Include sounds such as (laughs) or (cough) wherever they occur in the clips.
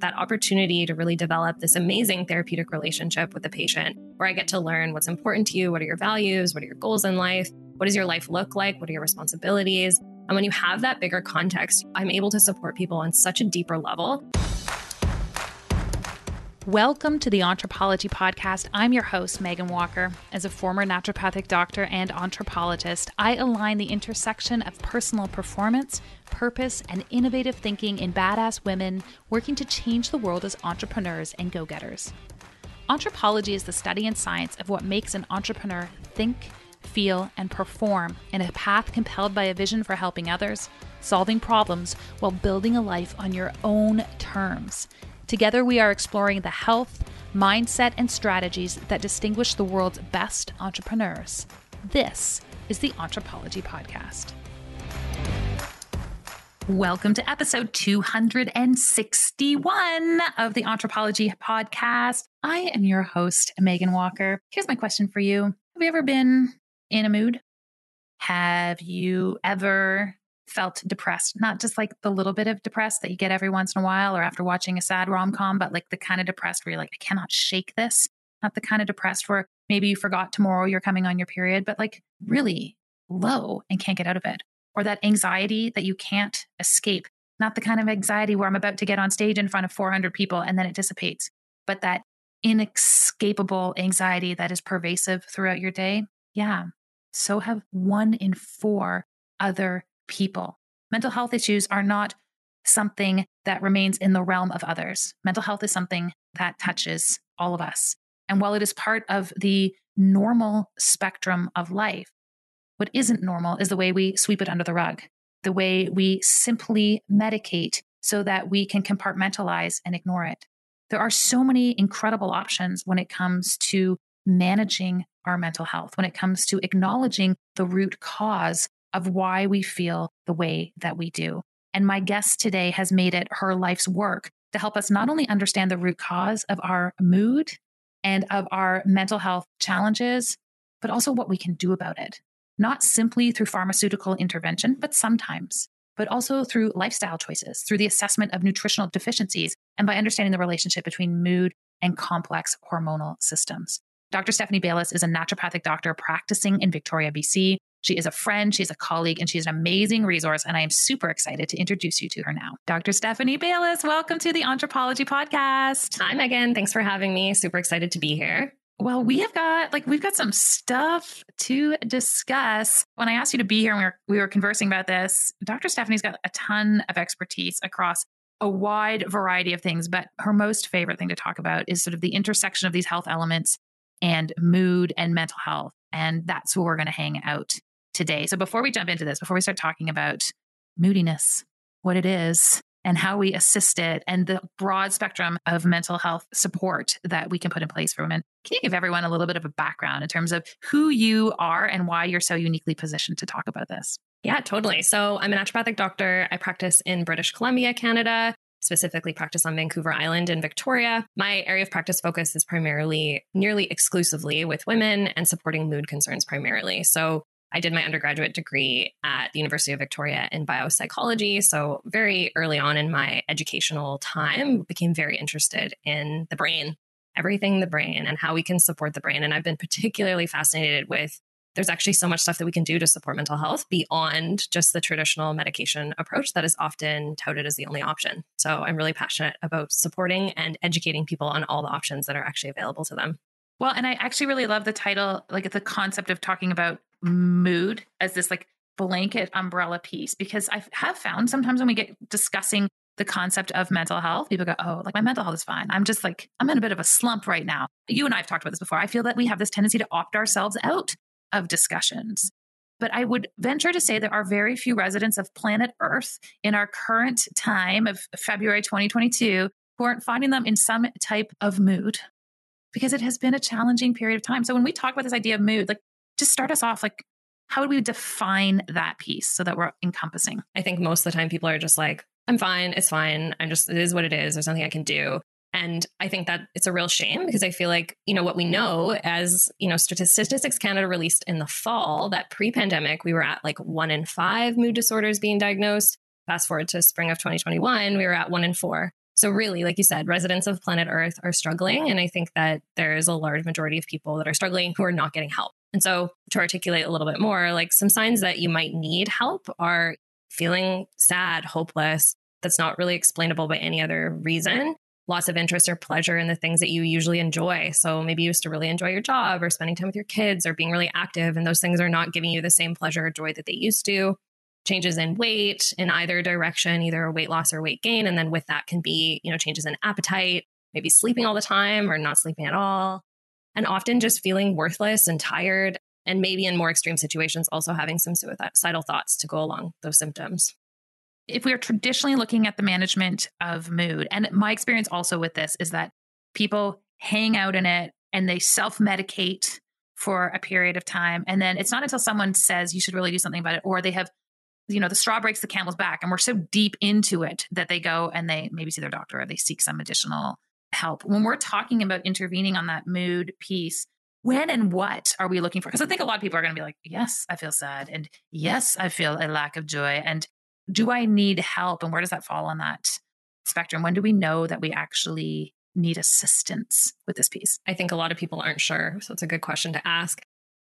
that opportunity to really develop this amazing therapeutic relationship with the patient where I get to learn what's important to you, what are your values, what are your goals in life, what does your life look like, what are your responsibilities. And when you have that bigger context, I'm able to support people on such a deeper level. Welcome to the Anthropology Podcast. I'm your host, Meghan Walker. As a former naturopathic doctor and anthropologist, I align the intersection of personal performance, purpose, and innovative thinking in badass women working to change the world as entrepreneurs and go getters. Anthropology is the study and science of what makes an entrepreneur think, feel, and perform in a path compelled by a vision for helping others, solving problems, while building a life on your own terms. Together, we are exploring the health, mindset, and strategies that distinguish the world's best entrepreneurs. This is the Anthropology Podcast. Welcome to episode 261 of the Anthropology Podcast. I am your host, Meghan Walker. Here's my question for you Have you ever been in a mood? Have you ever felt depressed, not just like the little bit of depressed that you get every once in a while or after watching a sad rom com, but like the kind of depressed where you're like, I cannot shake this. Not the kind of depressed where maybe you forgot tomorrow you're coming on your period, but like really low and can't get out of it. Or that anxiety that you can't escape. Not the kind of anxiety where I'm about to get on stage in front of 400 people and then it dissipates, but that inescapable anxiety that is pervasive throughout your day. Yeah. So have one in four other people. Mental health issues are not something that remains in the realm of others. Mental health is something that touches all of us. And while it is part of the normal spectrum of life, what isn't normal is the way we sweep it under the rug, the way we simply medicate so that we can compartmentalize and ignore it. There are so many incredible options when it comes to managing our mental health, when it comes to acknowledging the root cause of why we feel the way that we do. And my guest today has made it her life's work to help us not only understand the root cause of our mood and of our mental health challenges, but also what we can do about it. Not simply through pharmaceutical intervention, but sometimes, but also through lifestyle choices, through the assessment of nutritional deficiencies, and by understanding the relationship between mood and complex hormonal systems. Dr. Stephanie Bayliss is a naturopathic doctor practicing in Victoria, BC. She is a friend, she's a colleague, and she's an amazing resource. And I am super excited to introduce you to her now. Dr. Stephanie Bayliss, welcome to the Anthropology Podcast. Hi, Meghan. Thanks for having me. Super excited to be here. Well, we have got like we've got some stuff to discuss. When I asked you to be here and we were we were conversing about this, Dr. Stephanie's got a ton of expertise across a wide variety of things, but her most favorite thing to talk about is sort of the intersection of these health elements and mood and mental health. And that's where we're going to hang out today. So before we jump into this, before we start talking about moodiness, what it is, and how we assist it, and the broad spectrum of mental health support that we can put in place for women, can you give everyone a little bit of a background in terms of who you are and why you're so uniquely positioned to talk about this? Yeah, totally. So I'm a naturopathic doctor. I practice in British Columbia, Canada specifically practice on Vancouver Island in Victoria. My area of practice focus is primarily, nearly exclusively with women and supporting mood concerns primarily. So I did my undergraduate degree at the University of Victoria in biopsychology. So, very early on in my educational time, became very interested in the brain, everything the brain, and how we can support the brain. And I've been particularly fascinated with there's actually so much stuff that we can do to support mental health beyond just the traditional medication approach that is often touted as the only option. So, I'm really passionate about supporting and educating people on all the options that are actually available to them. Well, and I actually really love the title, like the concept of talking about mood as this like blanket umbrella piece, because I have found sometimes when we get discussing the concept of mental health, people go, Oh, like my mental health is fine. I'm just like, I'm in a bit of a slump right now. You and I have talked about this before. I feel that we have this tendency to opt ourselves out of discussions. But I would venture to say there are very few residents of planet Earth in our current time of February 2022 who aren't finding them in some type of mood because it has been a challenging period of time. So when we talk about this idea of mood, like just start us off like how would we define that piece so that we're encompassing? I think most of the time people are just like, I'm fine, it's fine. I'm just it is what it is. There's nothing I can do. And I think that it's a real shame because I feel like, you know, what we know as, you know, Statistics Canada released in the fall that pre pandemic, we were at like one in five mood disorders being diagnosed. Fast forward to spring of 2021, we were at one in four. So, really, like you said, residents of planet Earth are struggling. And I think that there's a large majority of people that are struggling who are not getting help. And so, to articulate a little bit more, like some signs that you might need help are feeling sad, hopeless, that's not really explainable by any other reason. Loss of interest or pleasure in the things that you usually enjoy. So maybe you used to really enjoy your job or spending time with your kids or being really active, and those things are not giving you the same pleasure or joy that they used to changes in weight in either direction, either weight loss or weight gain. And then with that can be, you know, changes in appetite, maybe sleeping all the time or not sleeping at all. And often just feeling worthless and tired. And maybe in more extreme situations, also having some suicidal thoughts to go along those symptoms. If we are traditionally looking at the management of mood, and my experience also with this is that people hang out in it and they self medicate for a period of time. And then it's not until someone says you should really do something about it, or they have you know the straw breaks the camel's back and we're so deep into it that they go and they maybe see their doctor or they seek some additional help when we're talking about intervening on that mood piece when and what are we looking for because i think a lot of people are going to be like yes i feel sad and yes i feel a lack of joy and do i need help and where does that fall on that spectrum when do we know that we actually need assistance with this piece i think a lot of people aren't sure so it's a good question to ask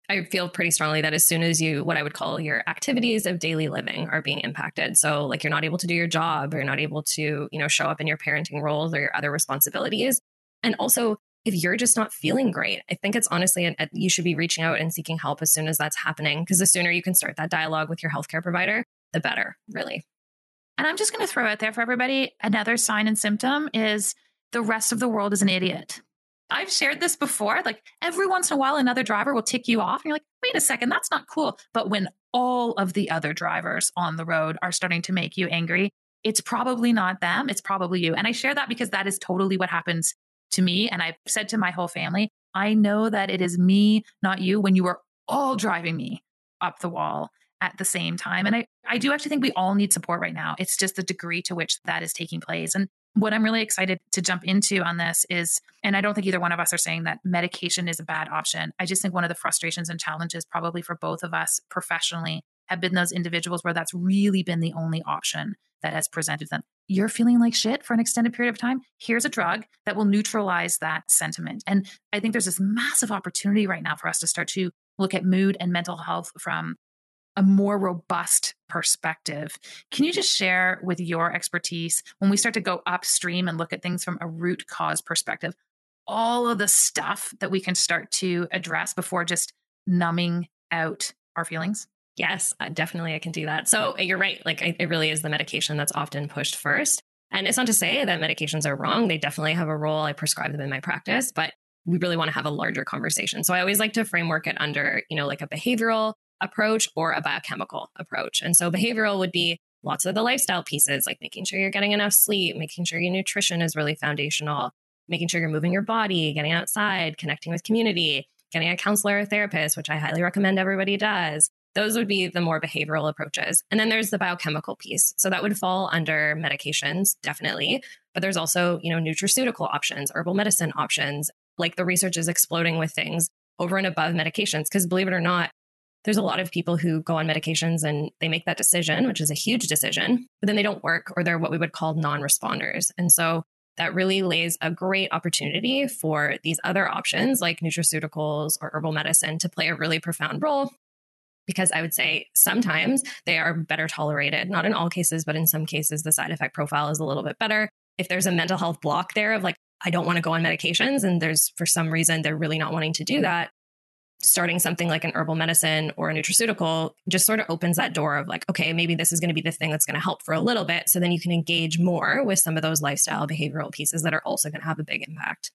I feel pretty strongly that as soon as you, what I would call your activities of daily living are being impacted. So, like, you're not able to do your job, or you're not able to, you know, show up in your parenting roles or your other responsibilities. And also, if you're just not feeling great, I think it's honestly, a, you should be reaching out and seeking help as soon as that's happening. Because the sooner you can start that dialogue with your healthcare provider, the better, really. And I'm just going to throw out there for everybody another sign and symptom is the rest of the world is an idiot. I've shared this before. Like every once in a while, another driver will tick you off, and you're like, wait a second, that's not cool. But when all of the other drivers on the road are starting to make you angry, it's probably not them, it's probably you. And I share that because that is totally what happens to me. And I've said to my whole family, I know that it is me, not you, when you are all driving me up the wall at the same time. And I, I do actually think we all need support right now. It's just the degree to which that is taking place. And what I'm really excited to jump into on this is, and I don't think either one of us are saying that medication is a bad option. I just think one of the frustrations and challenges, probably for both of us professionally, have been those individuals where that's really been the only option that has presented them. You're feeling like shit for an extended period of time. Here's a drug that will neutralize that sentiment. And I think there's this massive opportunity right now for us to start to look at mood and mental health from a more robust perspective. Can you just share with your expertise when we start to go upstream and look at things from a root cause perspective, all of the stuff that we can start to address before just numbing out our feelings? Yes, uh, definitely I can do that. So you're right. Like it really is the medication that's often pushed first. And it's not to say that medications are wrong. They definitely have a role. I prescribe them in my practice, but we really want to have a larger conversation. So I always like to framework it under, you know, like a behavioral approach or a biochemical approach. And so behavioral would be lots of the lifestyle pieces, like making sure you're getting enough sleep, making sure your nutrition is really foundational, making sure you're moving your body, getting outside, connecting with community, getting a counselor or therapist, which I highly recommend everybody does. Those would be the more behavioral approaches. And then there's the biochemical piece. So that would fall under medications, definitely. But there's also, you know, nutraceutical options, herbal medicine options. Like the research is exploding with things over and above medications. Because believe it or not, there's a lot of people who go on medications and they make that decision, which is a huge decision, but then they don't work or they're what we would call non responders. And so that really lays a great opportunity for these other options like nutraceuticals or herbal medicine to play a really profound role. Because I would say sometimes they are better tolerated, not in all cases, but in some cases, the side effect profile is a little bit better. If there's a mental health block there of like, I don't want to go on medications, and there's for some reason they're really not wanting to do that, starting something like an herbal medicine or a nutraceutical just sort of opens that door of like, okay, maybe this is going to be the thing that's going to help for a little bit. So then you can engage more with some of those lifestyle behavioral pieces that are also going to have a big impact.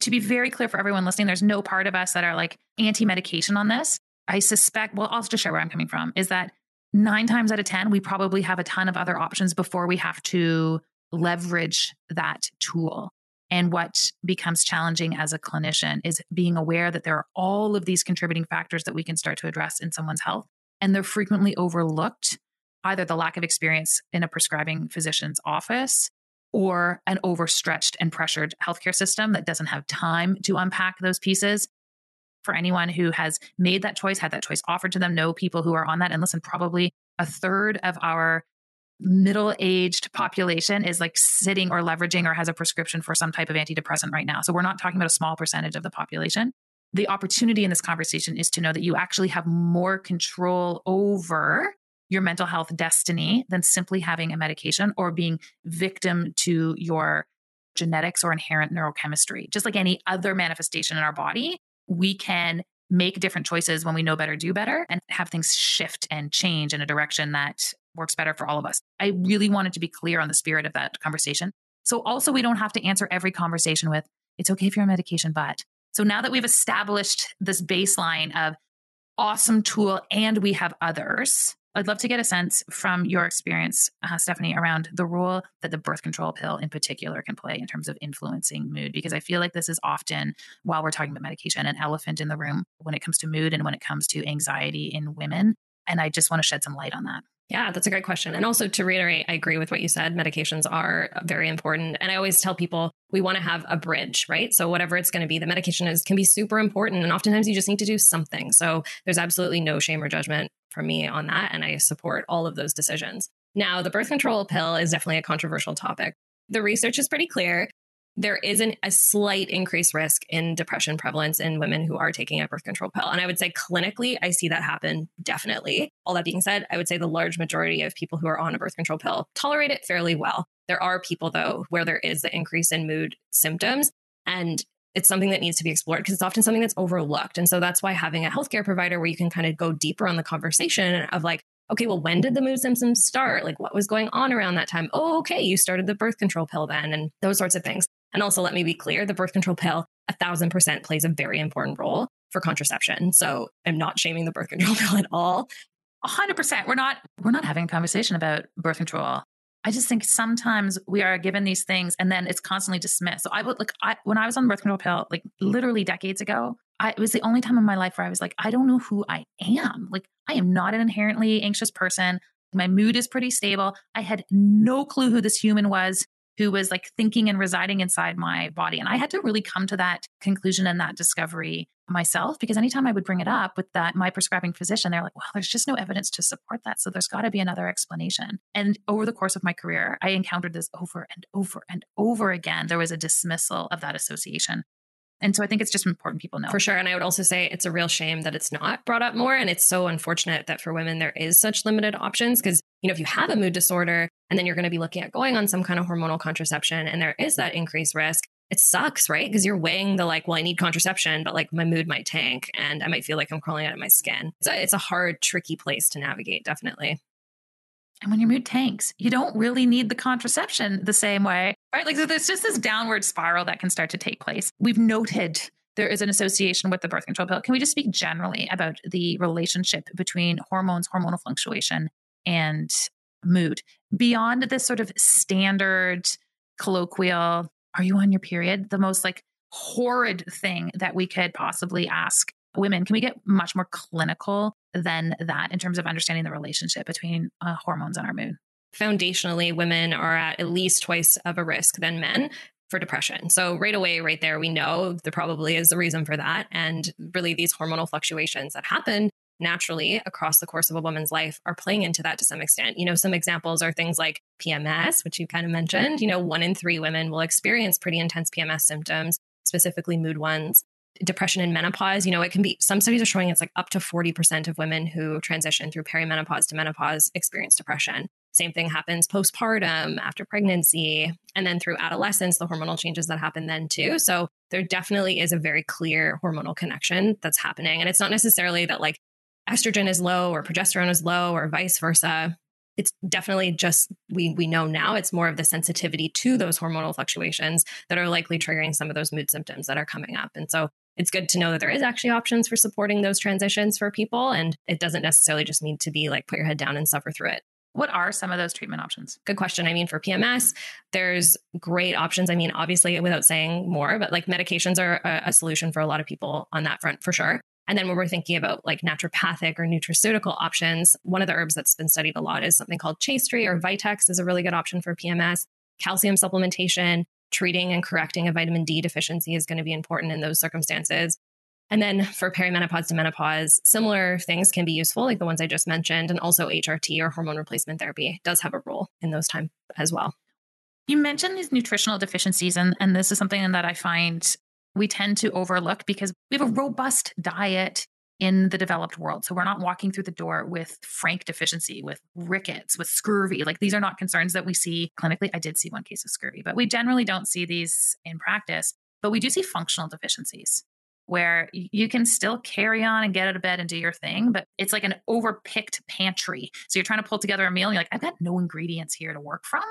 To be very clear for everyone listening, there's no part of us that are like anti medication on this. I suspect, well, I'll just share where I'm coming from is that nine times out of 10, we probably have a ton of other options before we have to leverage that tool. And what becomes challenging as a clinician is being aware that there are all of these contributing factors that we can start to address in someone's health. And they're frequently overlooked, either the lack of experience in a prescribing physician's office or an overstretched and pressured healthcare system that doesn't have time to unpack those pieces. For anyone who has made that choice, had that choice offered to them, know people who are on that. And listen, probably a third of our middle aged population is like sitting or leveraging or has a prescription for some type of antidepressant right now. So we're not talking about a small percentage of the population. The opportunity in this conversation is to know that you actually have more control over your mental health destiny than simply having a medication or being victim to your genetics or inherent neurochemistry. Just like any other manifestation in our body, we can make different choices when we know better, do better, and have things shift and change in a direction that works better for all of us. I really wanted to be clear on the spirit of that conversation. So, also, we don't have to answer every conversation with, it's okay if you're on medication, but. So, now that we've established this baseline of awesome tool and we have others, I'd love to get a sense from your experience, uh, Stephanie, around the role that the birth control pill in particular can play in terms of influencing mood. Because I feel like this is often, while we're talking about medication, an elephant in the room when it comes to mood and when it comes to anxiety in women. And I just want to shed some light on that. Yeah, that's a great question. And also to reiterate, I agree with what you said. Medications are very important. And I always tell people we want to have a bridge, right? So whatever it's going to be, the medication is can be super important. And oftentimes you just need to do something. So there's absolutely no shame or judgment from me on that. And I support all of those decisions. Now, the birth control pill is definitely a controversial topic. The research is pretty clear there is an, a slight increased risk in depression prevalence in women who are taking a birth control pill. And I would say clinically, I see that happen definitely. All that being said, I would say the large majority of people who are on a birth control pill tolerate it fairly well. There are people, though, where there is the increase in mood symptoms. And it's something that needs to be explored because it's often something that's overlooked. And so that's why having a healthcare provider where you can kind of go deeper on the conversation of like, okay, well, when did the mood symptoms start? Like, what was going on around that time? Oh, okay, you started the birth control pill then, and those sorts of things. And also, let me be clear the birth control pill, a thousand percent plays a very important role for contraception. So I'm not shaming the birth control (laughs) pill at all. A hundred percent. We're not we're not having a conversation about birth control. I just think sometimes we are given these things and then it's constantly dismissed. So I would like I when I was on the birth control pill, like literally decades ago, I, it was the only time in my life where I was like, I don't know who I am. Like I am not an inherently anxious person. My mood is pretty stable. I had no clue who this human was who was like thinking and residing inside my body. And I had to really come to that conclusion and that discovery myself because anytime I would bring it up with that my prescribing physician, they're like, well, there's just no evidence to support that. So there's got to be another explanation. And over the course of my career, I encountered this over and over and over again. There was a dismissal of that association. And so I think it's just important people know. For sure. And I would also say it's a real shame that it's not brought up more. And it's so unfortunate that for women, there is such limited options. Because, you know, if you have a mood disorder and then you're going to be looking at going on some kind of hormonal contraception and there is that increased risk, it sucks, right? Because you're weighing the like, well, I need contraception, but like my mood might tank and I might feel like I'm crawling out of my skin. So it's a hard, tricky place to navigate, definitely. And when your mood tanks, you don't really need the contraception the same way, right? Like, so there's just this downward spiral that can start to take place. We've noted there is an association with the birth control pill. Can we just speak generally about the relationship between hormones, hormonal fluctuation, and mood beyond this sort of standard colloquial, are you on your period? The most like horrid thing that we could possibly ask women. Can we get much more clinical than that in terms of understanding the relationship between uh, hormones and our mood? Foundationally, women are at at least twice of a risk than men for depression. So, right away, right there, we know there probably is a reason for that. And really, these hormonal fluctuations that happen naturally across the course of a woman's life are playing into that to some extent. You know, some examples are things like PMS, which you kind of mentioned. You know, one in three women will experience pretty intense PMS symptoms, specifically mood ones depression in menopause, you know, it can be some studies are showing it's like up to 40% of women who transition through perimenopause to menopause experience depression. Same thing happens postpartum, after pregnancy, and then through adolescence, the hormonal changes that happen then too. So there definitely is a very clear hormonal connection that's happening. And it's not necessarily that like estrogen is low or progesterone is low or vice versa. It's definitely just we we know now it's more of the sensitivity to those hormonal fluctuations that are likely triggering some of those mood symptoms that are coming up. And so it's good to know that there is actually options for supporting those transitions for people. And it doesn't necessarily just need to be like put your head down and suffer through it. What are some of those treatment options? Good question. I mean, for PMS, there's great options. I mean, obviously, without saying more, but like medications are a, a solution for a lot of people on that front for sure. And then when we're thinking about like naturopathic or nutraceutical options, one of the herbs that's been studied a lot is something called chaste tree or vitex is a really good option for PMS. Calcium supplementation, treating and correcting a vitamin D deficiency is going to be important in those circumstances. And then for perimenopause to menopause, similar things can be useful, like the ones I just mentioned. And also HRT or hormone replacement therapy does have a role in those times as well. You mentioned these nutritional deficiencies, and, and this is something that I find we tend to overlook because we have a robust diet in the developed world. So we're not walking through the door with frank deficiency, with rickets, with scurvy. Like these are not concerns that we see clinically. I did see one case of scurvy, but we generally don't see these in practice. But we do see functional deficiencies where you can still carry on and get out of bed and do your thing, but it's like an overpicked pantry. So you're trying to pull together a meal and you're like, I've got no ingredients here to work from.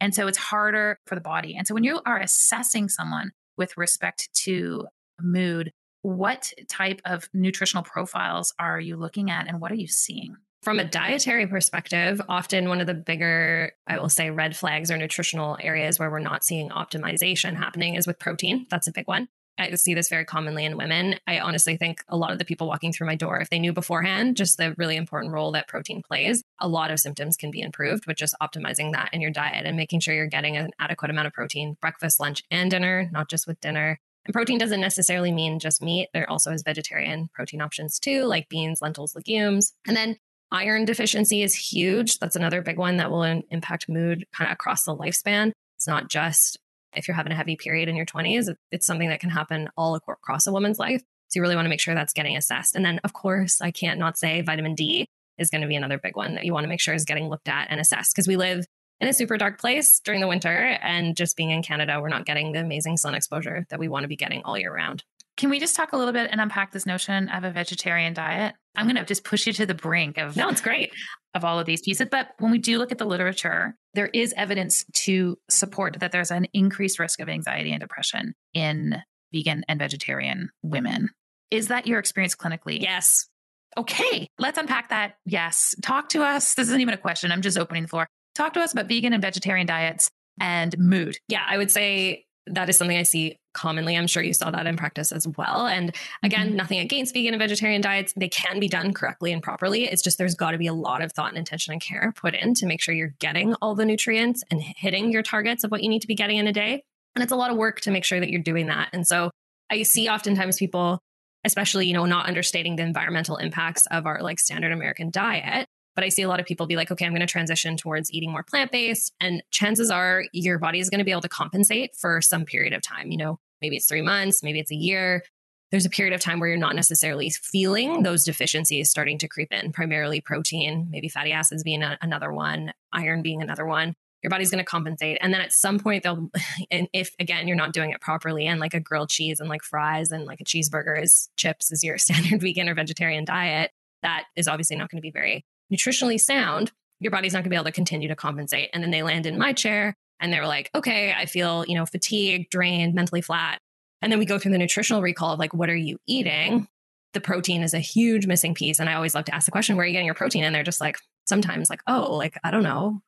And so it's harder for the body. And so when you are assessing someone with respect to mood, what type of nutritional profiles are you looking at and what are you seeing? From a dietary perspective, often one of the bigger, I will say, red flags or nutritional areas where we're not seeing optimization happening is with protein. That's a big one. I see this very commonly in women. I honestly think a lot of the people walking through my door, if they knew beforehand just the really important role that protein plays, a lot of symptoms can be improved with just optimizing that in your diet and making sure you're getting an adequate amount of protein, breakfast, lunch, and dinner, not just with dinner. And protein doesn't necessarily mean just meat. There also is vegetarian protein options too, like beans, lentils, legumes. And then iron deficiency is huge. That's another big one that will impact mood kind of across the lifespan. It's not just if you're having a heavy period in your 20s, it's something that can happen all across a woman's life. So you really want to make sure that's getting assessed. And then, of course, I can't not say vitamin D is going to be another big one that you want to make sure is getting looked at and assessed because we live in a super dark place during the winter. And just being in Canada, we're not getting the amazing sun exposure that we want to be getting all year round. Can we just talk a little bit and unpack this notion of a vegetarian diet? I'm going to just push you to the brink of no, it's great of all of these pieces. But when we do look at the literature, there is evidence to support that there's an increased risk of anxiety and depression in vegan and vegetarian women. Is that your experience clinically? Yes. Okay, let's unpack that. Yes. Talk to us. This isn't even a question. I'm just opening the floor. Talk to us about vegan and vegetarian diets and mood. Yeah, I would say that is something I see commonly. I'm sure you saw that in practice as well. And again, mm-hmm. nothing against vegan and vegetarian diets. They can be done correctly and properly. It's just there's got to be a lot of thought and intention and care put in to make sure you're getting all the nutrients and hitting your targets of what you need to be getting in a day. And it's a lot of work to make sure that you're doing that. And so I see oftentimes people, especially, you know, not understanding the environmental impacts of our like standard American diet but I see a lot of people be like, okay, I'm going to transition towards eating more plant based. And chances are your body is going to be able to compensate for some period of time. You know, maybe it's three months, maybe it's a year. There's a period of time where you're not necessarily feeling those deficiencies starting to creep in, primarily protein, maybe fatty acids being a, another one, iron being another one. Your body's going to compensate. And then at some point, they'll, (laughs) and if again, you're not doing it properly, and like a grilled cheese and like fries and like a cheeseburger is chips is your (laughs) standard vegan or vegetarian diet, that is obviously not going to be very nutritionally sound, your body's not going to be able to continue to compensate. And then they land in my chair and they're like, okay, I feel, you know, fatigued, drained, mentally flat. And then we go through the nutritional recall of like, what are you eating? The protein is a huge missing piece. And I always love to ask the question, where are you getting your protein? And they're just like, sometimes like, oh, like, I don't know,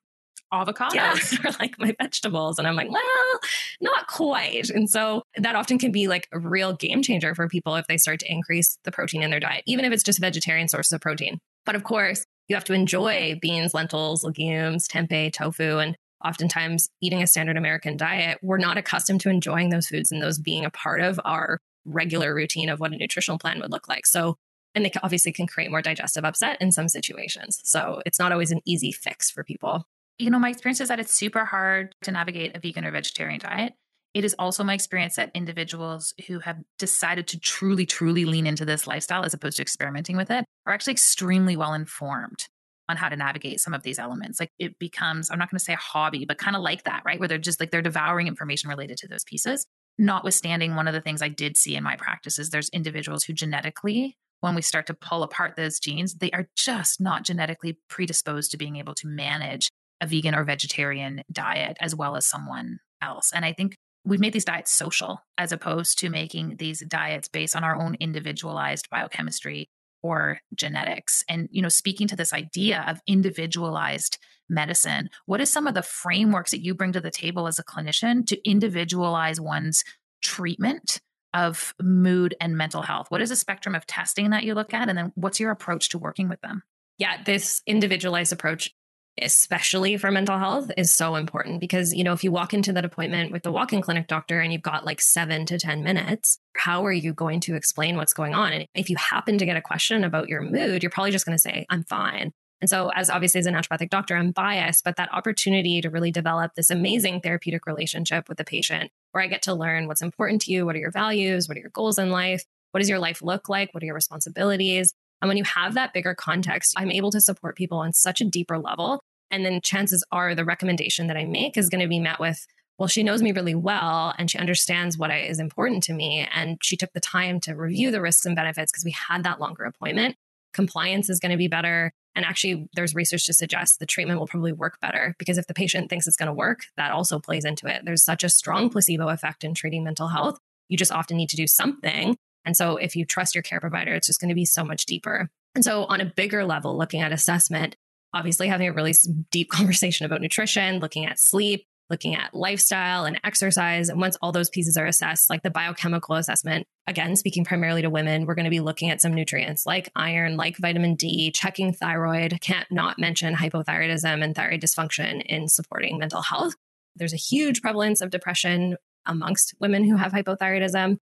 avocados yeah, (laughs) or like my vegetables. And I'm like, well, not quite. And so that often can be like a real game changer for people if they start to increase the protein in their diet, even if it's just vegetarian sources of protein. But of course, you have to enjoy beans, lentils, legumes, tempeh, tofu, and oftentimes eating a standard American diet, we're not accustomed to enjoying those foods and those being a part of our regular routine of what a nutritional plan would look like. So, and they obviously can create more digestive upset in some situations. So it's not always an easy fix for people. You know, my experience is that it's super hard to navigate a vegan or vegetarian diet. It is also my experience that individuals who have decided to truly, truly lean into this lifestyle as opposed to experimenting with it are actually extremely well informed on how to navigate some of these elements. Like it becomes, I'm not going to say a hobby, but kind of like that, right? Where they're just like they're devouring information related to those pieces. Notwithstanding, one of the things I did see in my practice is there's individuals who genetically, when we start to pull apart those genes, they are just not genetically predisposed to being able to manage a vegan or vegetarian diet as well as someone else. And I think we've made these diets social as opposed to making these diets based on our own individualized biochemistry or genetics. And you know speaking to this idea of individualized medicine what is some of the frameworks that you bring to the table as a clinician to individualize one's treatment of mood and mental health? What is the spectrum of testing that you look at? And then what's your approach to working with them? Yeah this individualized approach especially for mental health, is so important because, you know, if you walk into that appointment with the walk in clinic doctor and you've got like seven to 10 minutes, how are you going to explain what's going on? And if you happen to get a question about your mood, you're probably just going to say, I'm fine. And so, as obviously as a naturopathic doctor, I'm biased, but that opportunity to really develop this amazing therapeutic relationship with the patient where I get to learn what's important to you, what are your values, what are your goals in life, what does your life look like, what are your responsibilities. And when you have that bigger context, I'm able to support people on such a deeper level. And then chances are the recommendation that I make is going to be met with, well, she knows me really well and she understands what is important to me. And she took the time to review the risks and benefits because we had that longer appointment. Compliance is going to be better. And actually, there's research to suggest the treatment will probably work better because if the patient thinks it's going to work, that also plays into it. There's such a strong placebo effect in treating mental health. You just often need to do something. And so, if you trust your care provider, it's just going to be so much deeper. And so, on a bigger level, looking at assessment, obviously having a really deep (laughs) conversation about nutrition, looking at sleep, looking at lifestyle and exercise. And once all those pieces are assessed, like the biochemical assessment, again, speaking primarily to women, we're going to be looking at some nutrients like iron, like vitamin D, checking thyroid. Can't not mention hypothyroidism and thyroid dysfunction in supporting mental health. There's a huge prevalence of depression amongst women who have hypothyroidism.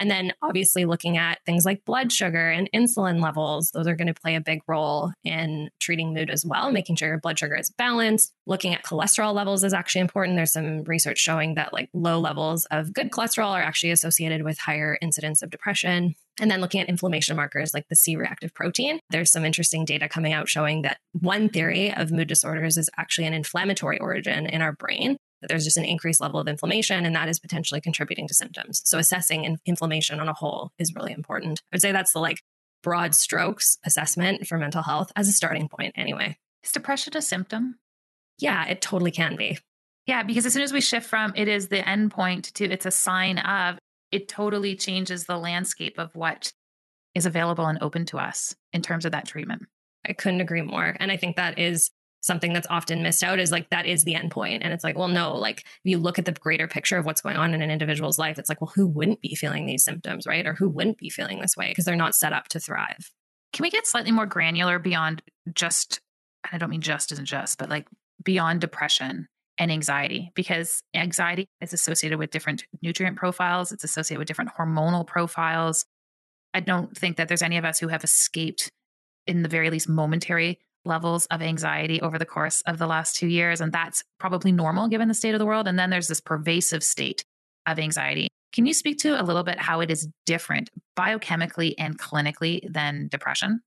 And then obviously looking at things like blood sugar and insulin levels, those are going to play a big role in treating mood as well, making sure your blood sugar is balanced. Looking at cholesterol levels is actually important. There's some research showing that like low levels of good cholesterol are actually associated with higher incidence of depression. And then looking at inflammation markers like the C reactive protein, there's some interesting data coming out showing that one theory of mood disorders is actually an inflammatory origin in our brain there's just an increased level of inflammation and that is potentially contributing to symptoms. So assessing inflammation on a whole is really important. I would say that's the like broad strokes assessment for mental health as a starting point anyway. Is depression a symptom? Yeah, it totally can be. Yeah, because as soon as we shift from it is the end point to it's a sign of, it totally changes the landscape of what is available and open to us in terms of that treatment. I couldn't agree more. And I think that is something that's often missed out is like that is the end point. And it's like well no like if you look at the greater picture of what's going on in an individual's life it's like well who wouldn't be feeling these symptoms right? Or who wouldn't be feeling this way? Because they're not set up to thrive. Can we get slightly more granular beyond just i don't mean just isn't just but like beyond depression and anxiety? Because anxiety is associated with different nutrient profiles. It's associated with different hormonal profiles. I don't think that there's any of us who have escaped in the very least momentary levels of anxiety over the course of the last two years. And that's probably normal given the state of the world. And then there's this pervasive state of anxiety. Can you speak to a little bit how it is different biochemically and clinically than depression?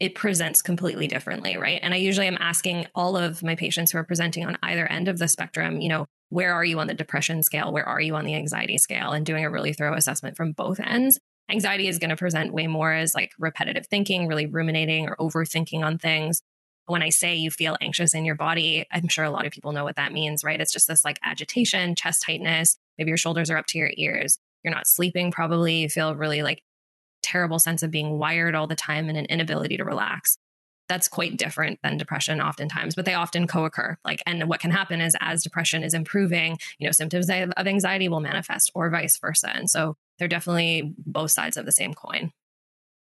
It presents completely differently, right? And I usually am asking all of my patients who are presenting on either end of the spectrum, you know, where are you on the depression scale? Where are you on the anxiety scale? And doing a really thorough assessment from both ends Anxiety is going to present way more as like repetitive thinking, really ruminating or overthinking on things. When I say you feel anxious in your body, I'm sure a lot of people know what that means, right? It's just this like agitation, chest tightness. Maybe your shoulders are up to your ears. You're not sleeping, probably. You feel really like terrible sense of being wired all the time and an inability to relax that's quite different than depression oftentimes but they often co-occur like and what can happen is as depression is improving you know symptoms of anxiety will manifest or vice versa and so they're definitely both sides of the same coin.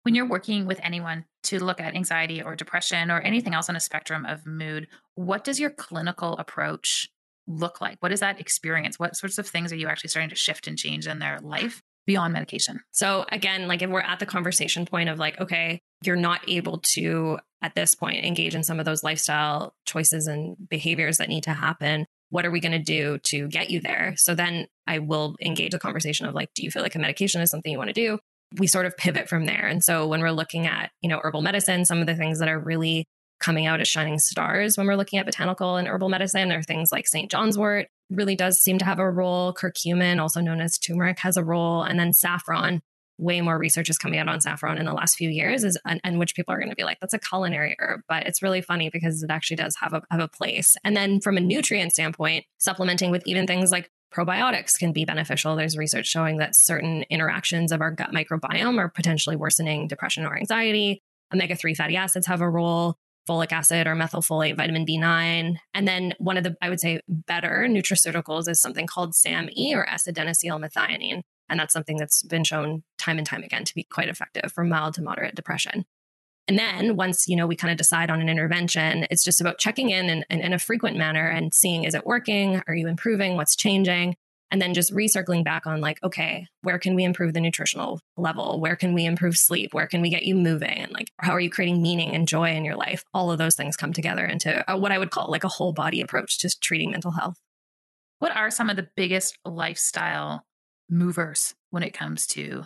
When you're working with anyone to look at anxiety or depression or anything else on a spectrum of mood, what does your clinical approach look like? What is that experience? What sorts of things are you actually starting to shift and change in their life beyond medication? So, again, like if we're at the conversation point of like, okay, you're not able to at this point engage in some of those lifestyle choices and behaviors that need to happen what are we going to do to get you there? So then I will engage a conversation of like, do you feel like a medication is something you want to do? We sort of pivot from there. And so when we're looking at, you know, herbal medicine, some of the things that are really coming out as shining stars when we're looking at botanical and herbal medicine are things like St. John's wort really does seem to have a role. Curcumin, also known as turmeric, has a role. And then saffron, way more research is coming out on saffron in the last few years is and, and which people are going to be like that's a culinary herb but it's really funny because it actually does have a, have a place and then from a nutrient standpoint supplementing with even things like probiotics can be beneficial there's research showing that certain interactions of our gut microbiome are potentially worsening depression or anxiety omega-3 fatty acids have a role folic acid or methylfolate, vitamin B9. And then one of the, I would say, better nutraceuticals is something called SAMe or S-adenosine methionine. And that's something that's been shown time and time again to be quite effective for mild to moderate depression. And then once, you know, we kind of decide on an intervention, it's just about checking in, in in a frequent manner and seeing, is it working? Are you improving? What's changing? And then just recircling back on like, okay, where can we improve the nutritional level? Where can we improve sleep? Where can we get you moving? And like, how are you creating meaning and joy in your life? All of those things come together into what I would call like a whole body approach to treating mental health. What are some of the biggest lifestyle movers when it comes to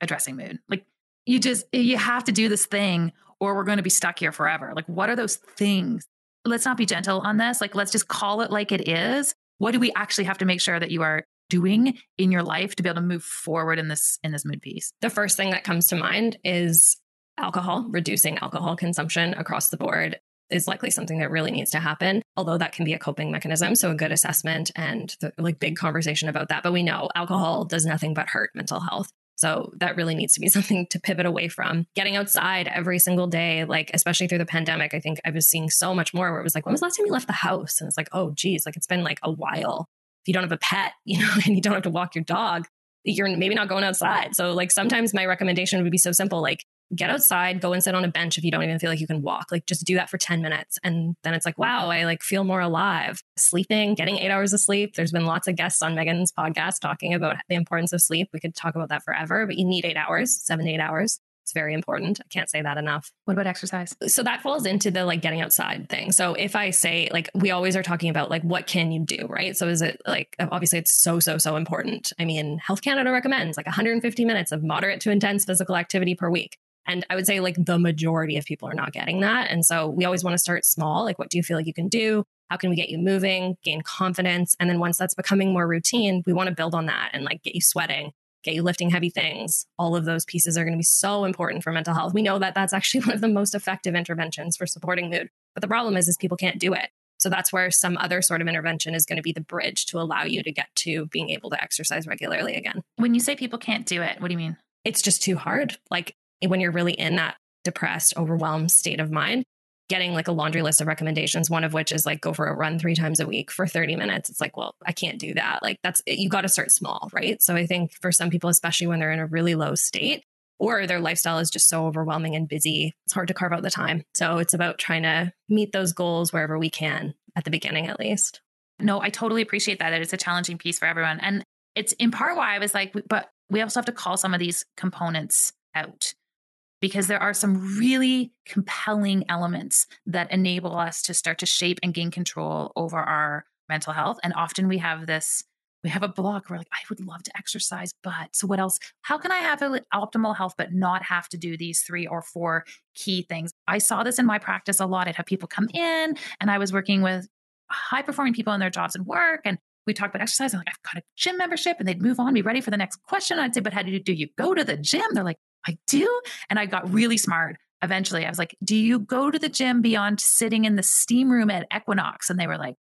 addressing mood? Like, you just, you have to do this thing or we're going to be stuck here forever. Like, what are those things? Let's not be gentle on this. Like, let's just call it like it is what do we actually have to make sure that you are doing in your life to be able to move forward in this in this mood piece? The first thing that comes to mind is alcohol, reducing alcohol consumption across the board is likely something that really needs to happen although that can be a coping mechanism so a good assessment and the, like big conversation about that but we know alcohol does nothing but hurt mental health so that really needs to be (laughs) something to pivot away from. Getting outside every single day, like especially through the pandemic, I think I was seeing so much more where it was like, when was the last time you left the house? And it's like, oh geez, like it's been like a while. If you don't have a pet, (laughs) you know, and you don't have to walk your dog, you're maybe not going outside. So like sometimes my recommendation would be so simple, like get outside, go and sit on a bench if you don't even feel like you can walk. Like just do that for 10 minutes. And then it's like, wow, I like feel more alive. Sleeping, getting eight hours of sleep. There's been lots of guests on Meghan's podcast talking about the importance of sleep. We could talk about that forever, but you need eight hours, seven, eight hours. It's very important. I can't say that enough. What about exercise? So that falls into the like getting outside thing. So if I say like we always are talking about like what can you do, right? So is it like obviously it's so so so important. I mean, Health Canada recommends like 150 minutes of moderate to intense physical activity per week. And I would say like the majority of people are not getting that. And so we always want to start small. Like, what do you feel like you can do? How can we get you moving, gain confidence? And then once that's becoming more routine, we want to build on that and like get you sweating, get you lifting heavy things. All of those pieces are going to be so important for mental health. We know that that's actually (laughs) one of the most effective interventions for supporting mood. But the problem is, is people can't do it. So that's where some other sort of intervention is going to be the bridge to allow you to get to being able to exercise regularly again. When you say people can't do it, what do you mean? It's just too hard. Like when you're really in that depressed, overwhelmed state of mind, getting like a laundry list of recommendations, one of which is like go for a run three times a week for 30 minutes. It's like, well, I can't do that. Like that's, you got to start small, right? So I think for some people, especially when they're in a really low state or their lifestyle is just so overwhelming and busy, it's hard to carve out the time. So it's about trying to meet those goals wherever we can at the beginning, at least. No, I totally appreciate that. It's a challenging piece for everyone. And it's in part why I was like, but we also have to call some of these components out because there are some really compelling elements that enable us to start to shape and gain control over our mental health. And often we have this, we have a block where like, I would love to exercise, but so what else? How can I have an optimal health, but not have to do these three or four key things? I saw this in my practice a lot. I'd have people come in and I was working with high performing people in their jobs and work. And we talk about exercise. I'm like, I've got a gym membership. And they'd move on, be ready for the next question. I'd say, but how do you do you go to the gym? They're like, I do. And I got really smart eventually. I was like, Do you go to the gym beyond sitting in the steam room at Equinox? And they were like,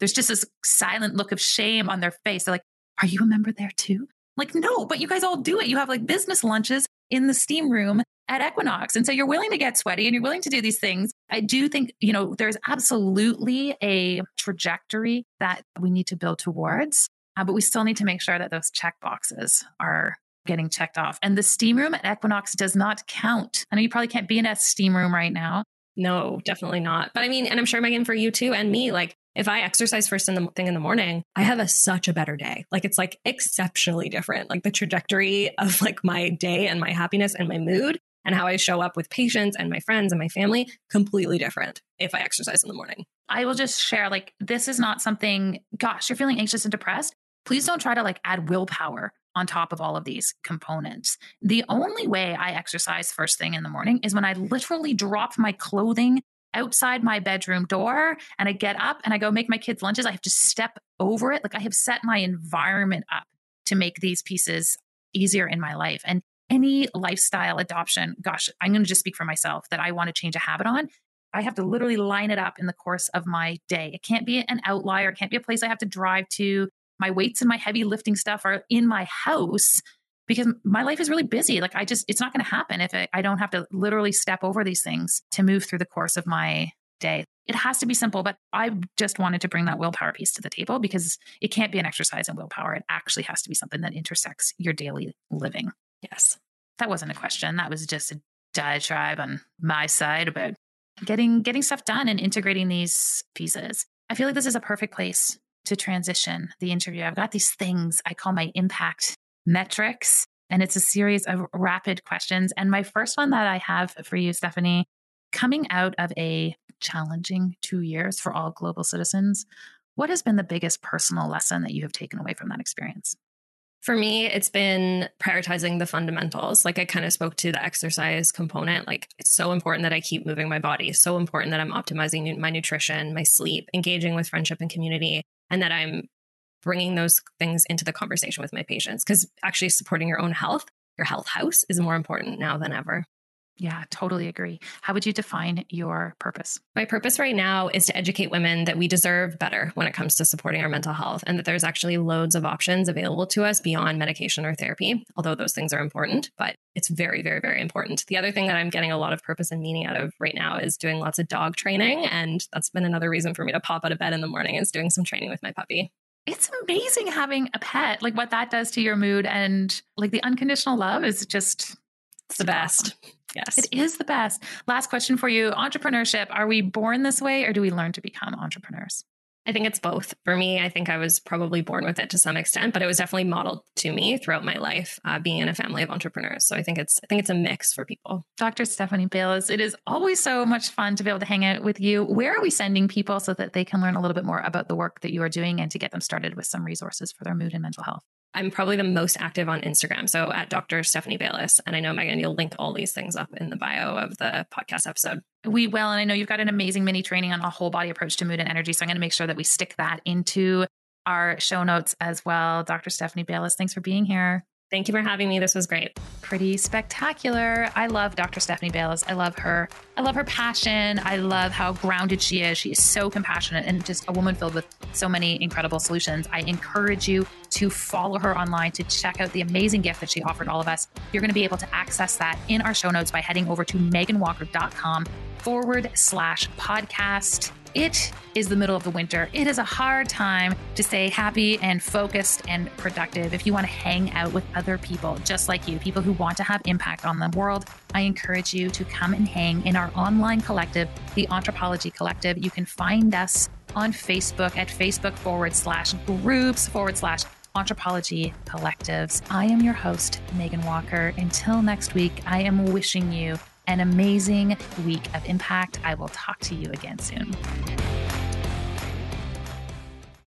There's just this silent look of shame on their face. They're like, Are you a member there too? I'm like, no, but you guys all do it. You have like business lunches in the steam room at Equinox. And so you're willing to get sweaty and you're willing to do these things. I do think, you know, there's absolutely a trajectory that we need to build towards. Uh, but we still need to make sure that those check boxes are getting checked off. And the steam room at Equinox does not count. I know you probably can't be in a steam room right now. No, definitely not. But I mean, and I'm sure Meghan, for you too, and me, like if I exercise first in the thing in the morning, I have a such a better day. Like it's like exceptionally different. Like the trajectory of like my day and my happiness and my mood and how I show up with patients and my friends and my family completely different if I exercise in the morning. I will just share like this is not something gosh, you're feeling anxious and depressed. Please don't try to like add willpower on top of all of these components. The only way I exercise first thing in the morning is when I literally drop my clothing outside my bedroom door and I get up and I go make my kids' lunches. I have to step over it. Like I have set my environment up to make these pieces easier in my life. And any lifestyle adoption, gosh, I'm going to just speak for myself that I want to change a habit on. I have to literally line it up in the course of my day. It can't be an outlier. It can't be a place I have to drive to my weights and my heavy lifting stuff are in my house because my life is really busy. Like I just, it's not going to happen if I, I don't have to literally step over these things to move through the course of my day. It has to be simple, but I just wanted to bring that willpower piece to the table because it can't be an exercise in willpower. It actually has to be something that intersects your daily living. Yes. That wasn't a question. That was just a diatribe on my side about getting getting stuff done and integrating these pieces. I feel like this is a perfect place to transition the interview. I've got these things I call my impact metrics, and it's a series of rapid questions. And my first one that I have for you, Stephanie, coming out of a challenging two years for all global citizens, what has been the biggest personal lesson that you have taken away from that experience? For me, it's been prioritizing the fundamentals. Like I kind of spoke to the exercise component. Like it's so important that I keep moving my body. so important that I'm optimizing my nutrition, my sleep, engaging with friendship and community, and that I'm bringing those things into the conversation with my patients. Because actually supporting your own health, your health house is more important now than ever. Yeah, totally agree. How would you define your purpose? My purpose right now is to educate women that we deserve better when it comes to supporting our mental health and that there's actually loads of options available to us beyond medication or therapy, although those things are important, but it's very, very, very important. The other thing that I'm getting a lot of purpose and meaning out of right now is doing lots of dog training. And that's been another reason for me to pop out of bed in the morning is doing some training with my puppy it's amazing having a pet like what that does to your mood and like the unconditional love is just it's the best awesome. Yes. It is the best. Last question for you entrepreneurship. Are we born this way or do we learn to become entrepreneurs? I think it's both. For me, I think I was probably born with it to some extent, but it was definitely modeled to me throughout my life, uh, being in a family of entrepreneurs. So I think it's I think it's a mix for people. Dr. Stephanie Bayliss, it is always so much fun to be able to hang out with you. Where are we sending people so that they can learn a little bit more about the work that you are doing and to get them started with some resources for their mood and mental health? I'm probably the most active on Instagram. So at Dr. Stephanie Bayliss. And I know, Meghan, you'll link all these things up in the bio of the podcast episode. We will. And I know you've got an amazing mini training on a whole body approach to mood and energy. So I'm going to make sure that we stick that into our show notes as well. Dr. Stephanie Bayliss, thanks for being here. Thank you for having me. This was great. Pretty spectacular. I love Dr. Stephanie Bayliss. I love her. I love her passion. I love how grounded she is. She is so compassionate and just a woman filled with so many incredible solutions. I encourage you to follow her online to check out the amazing gift that she offered all of us. You're going to be able to access that in our show notes by heading over to meghanwalker.com forward slash podcast. It is the middle of the winter. It is a hard time to stay happy and focused and productive if you want to hang out with other people just like you, people who want to have impact on the world. I encourage you to come and hang in our online collective, the Anthropology Collective. You can find us on Facebook at Facebook forward slash groups forward slash Anthropology Collectives. I am your host, Meghan Walker. Until next week, I am wishing you an amazing week of impact. I will talk to you again soon.